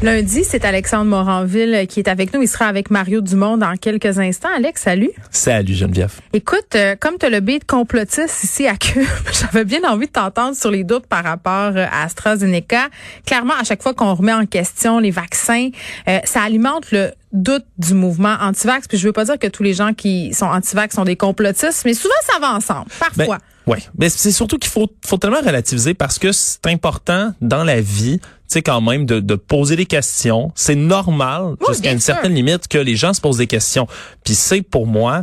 Lundi, c'est Alexandre Moranville qui est avec nous. Il sera avec Mario Dumont dans quelques instants. Alex, salut. Salut Geneviève. Écoute, euh, comme tu as le beat complotiste ici à Cube, j'avais bien envie de t'entendre sur les doutes par rapport euh, à AstraZeneca. Clairement, à chaque fois qu'on remet en question les vaccins, euh, ça alimente le doute du mouvement anti-vax. Puis je veux pas dire que tous les gens qui sont anti-vax sont des complotistes, mais souvent ça va ensemble, parfois. Ben, ouais, mais c'est surtout qu'il faut, faut tellement relativiser parce que c'est important dans la vie, sais quand même de, de poser des questions. C'est normal Oui, jusqu'à une sûr. certaine limite que les gens se posent des questions. Puis c'est pour moi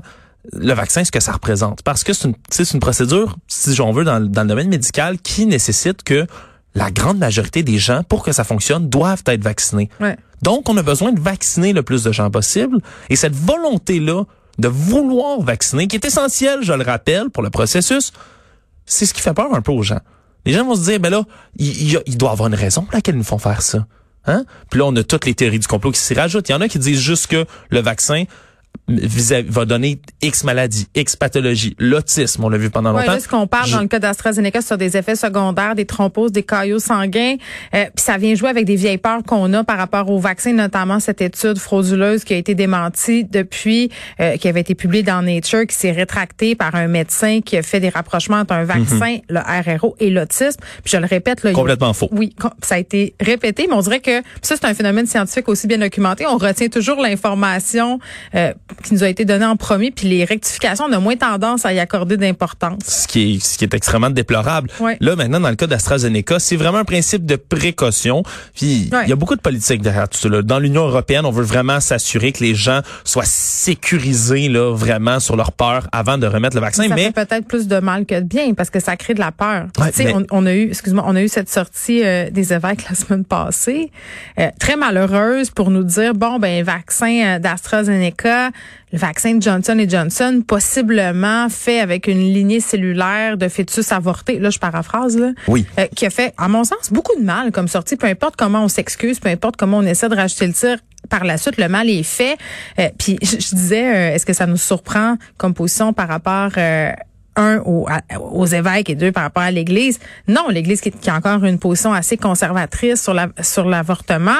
le vaccin ce que ça représente parce que c'est une, une procédure si j'en veux dans, le- dans le domaine médical qui nécessite que la grande majorité des gens pour que ça fonctionne doivent être vaccinés. Ouais. Donc, on a besoin de vacciner le plus de gens possible. Et cette volonté-là de vouloir vacciner, qui est essentielle, je le rappelle, pour le processus, c'est ce qui fait peur un peu aux gens. Les gens vont se dire, ben là, il, il, doit avoir une raison pour laquelle ils nous font faire ça. Hein? Puis là, on a toutes les théories du complot qui s'y rajoutent. Il y en a qui disent juste que le vaccin va donner X maladies, X pathologies, l'autisme, on l'a vu pendant Ouais, longtemps. là, ce qu'on parle Je- dans le cas d'AstraZeneca sur des effets secondaires, des thromboses, des caillots sanguins, euh, puis ça vient jouer avec des vieilles peurs qu'on a par rapport au vaccin, notamment cette étude frauduleuse qui a été démentie depuis, euh, qui avait été publiée dans Nature, qui s'est rétractée par un médecin qui a fait des rapprochements entre un vaccin, le RRO et l'autisme. Puis je le répète, là, a- Complètement faux. oui, ça a été répété, mais on dirait que ça, c'est un phénomène scientifique aussi bien documenté. On retient toujours l'information euh, qui nous a été donnée en premier, puis les rectifications, on a moins tendance à y accorder d'importance. ce qui est, ce qui est extrêmement déplorable. Ouais. Là, maintenant, dans le cas d'AstraZeneca, c'est vraiment un principe de précaution. Puis, Ouais. il y a beaucoup de politique derrière tout ça. là. Dans l'Union européenne, on veut vraiment s'assurer que les gens soient sécurisés, là, vraiment, sur leur peur avant de remettre le vaccin. Ça mais fait peut-être plus de mal que de bien parce que ça crée de la peur. Ouais, tu sais, mais- on, on a eu, excuse-moi, on a eu cette sortie euh, des évêques la semaine passée, euh, très malheureuse pour nous dire bon ben vaccin euh, d'AstraZeneca, le vaccin de Johnson Johnson, possiblement fait avec une lignée cellulaire de fœtus avortés. Là, je paraphrase là. Oui. Euh, qui a fait, à mon sens, beaucoup de mal comme sortie. Peu importe comment on s'excuse, peu importe comment on essaie de rajouter le tir. Par la suite, le mal est fait. Euh, puis je, je disais, euh, est-ce que ça nous surprend comme position par rapport euh, un aux, évêques et deux par rapport à l'Église Non, l'Église qui, qui a encore une position assez conservatrice sur la sur l'avortement.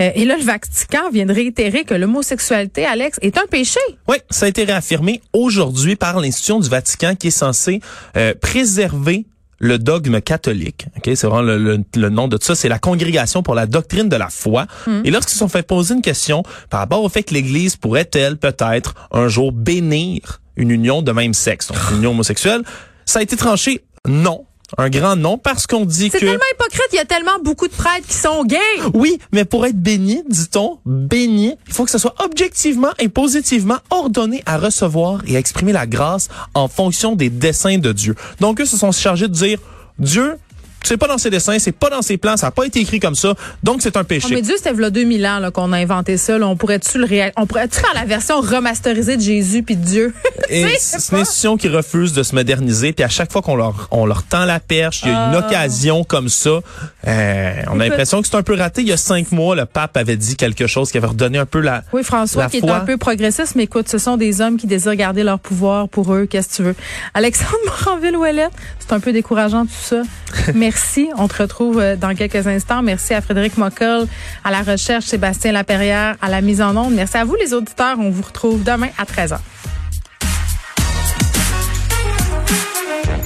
Euh, et là, le Vatican vient de réitérer que l'homosexualité, Alex, est un péché. Oui, ça a été réaffirmé aujourd'hui par l'institution du Vatican qui est censée euh, préserver le dogme catholique. Ok, c'est vraiment le, le- le nom de tout ça. C'est la congrégation pour la doctrine de la foi. Et lorsqu'ils se sont fait poser une question par rapport au fait que l'Église pourrait-elle peut-être un jour bénir une union de même sexe, donc une union homosexuelle, ça a été tranché? Non. Un grand non parce qu'on dit C'est que... tellement hypocrite. Il y a tellement beaucoup de prêtres qui sont gays. Oui, mais pour être béni, dit-on, béni, il faut que ce soit objectivement et positivement ordonné à recevoir et à exprimer la grâce en fonction des desseins de Dieu. Donc eux se sont chargés de dire, Dieu, c'est pas dans ses dessins, c'est pas dans ses plans, ça a pas été écrit comme ça, donc c'est un Oh, péché. mais Dieu, c'était là 2000 ans là, qu'on a inventé ça. Là. On pourrait-tu le réa- on pourrait-tu faire la version remasterisée de Jésus puis de Dieu? Et c'est une institution qui refuse de se moderniser, puis à chaque fois qu'on leur on leur tend la perche, il y a une Ah. occasion comme ça, euh, on a l'impression que c'est un peu raté. Il y a cinq mois, le pape avait dit quelque chose qui avait redonné un peu la Oui, François, la qui est un peu progressiste, mais écoute, ce sont des hommes qui désirent garder leur pouvoir pour eux. Qu'est-ce que tu veux? Alexandre Moranville-Ouellette, c'est un peu décourageant tout ça. Merci. On te retrouve euh, dans quelques instants. Merci à Frédéric Mockel, à la recherche, Sébastien Laperrière, à la mise en onde. Merci à vous, les auditeurs. On vous retrouve demain à 13h.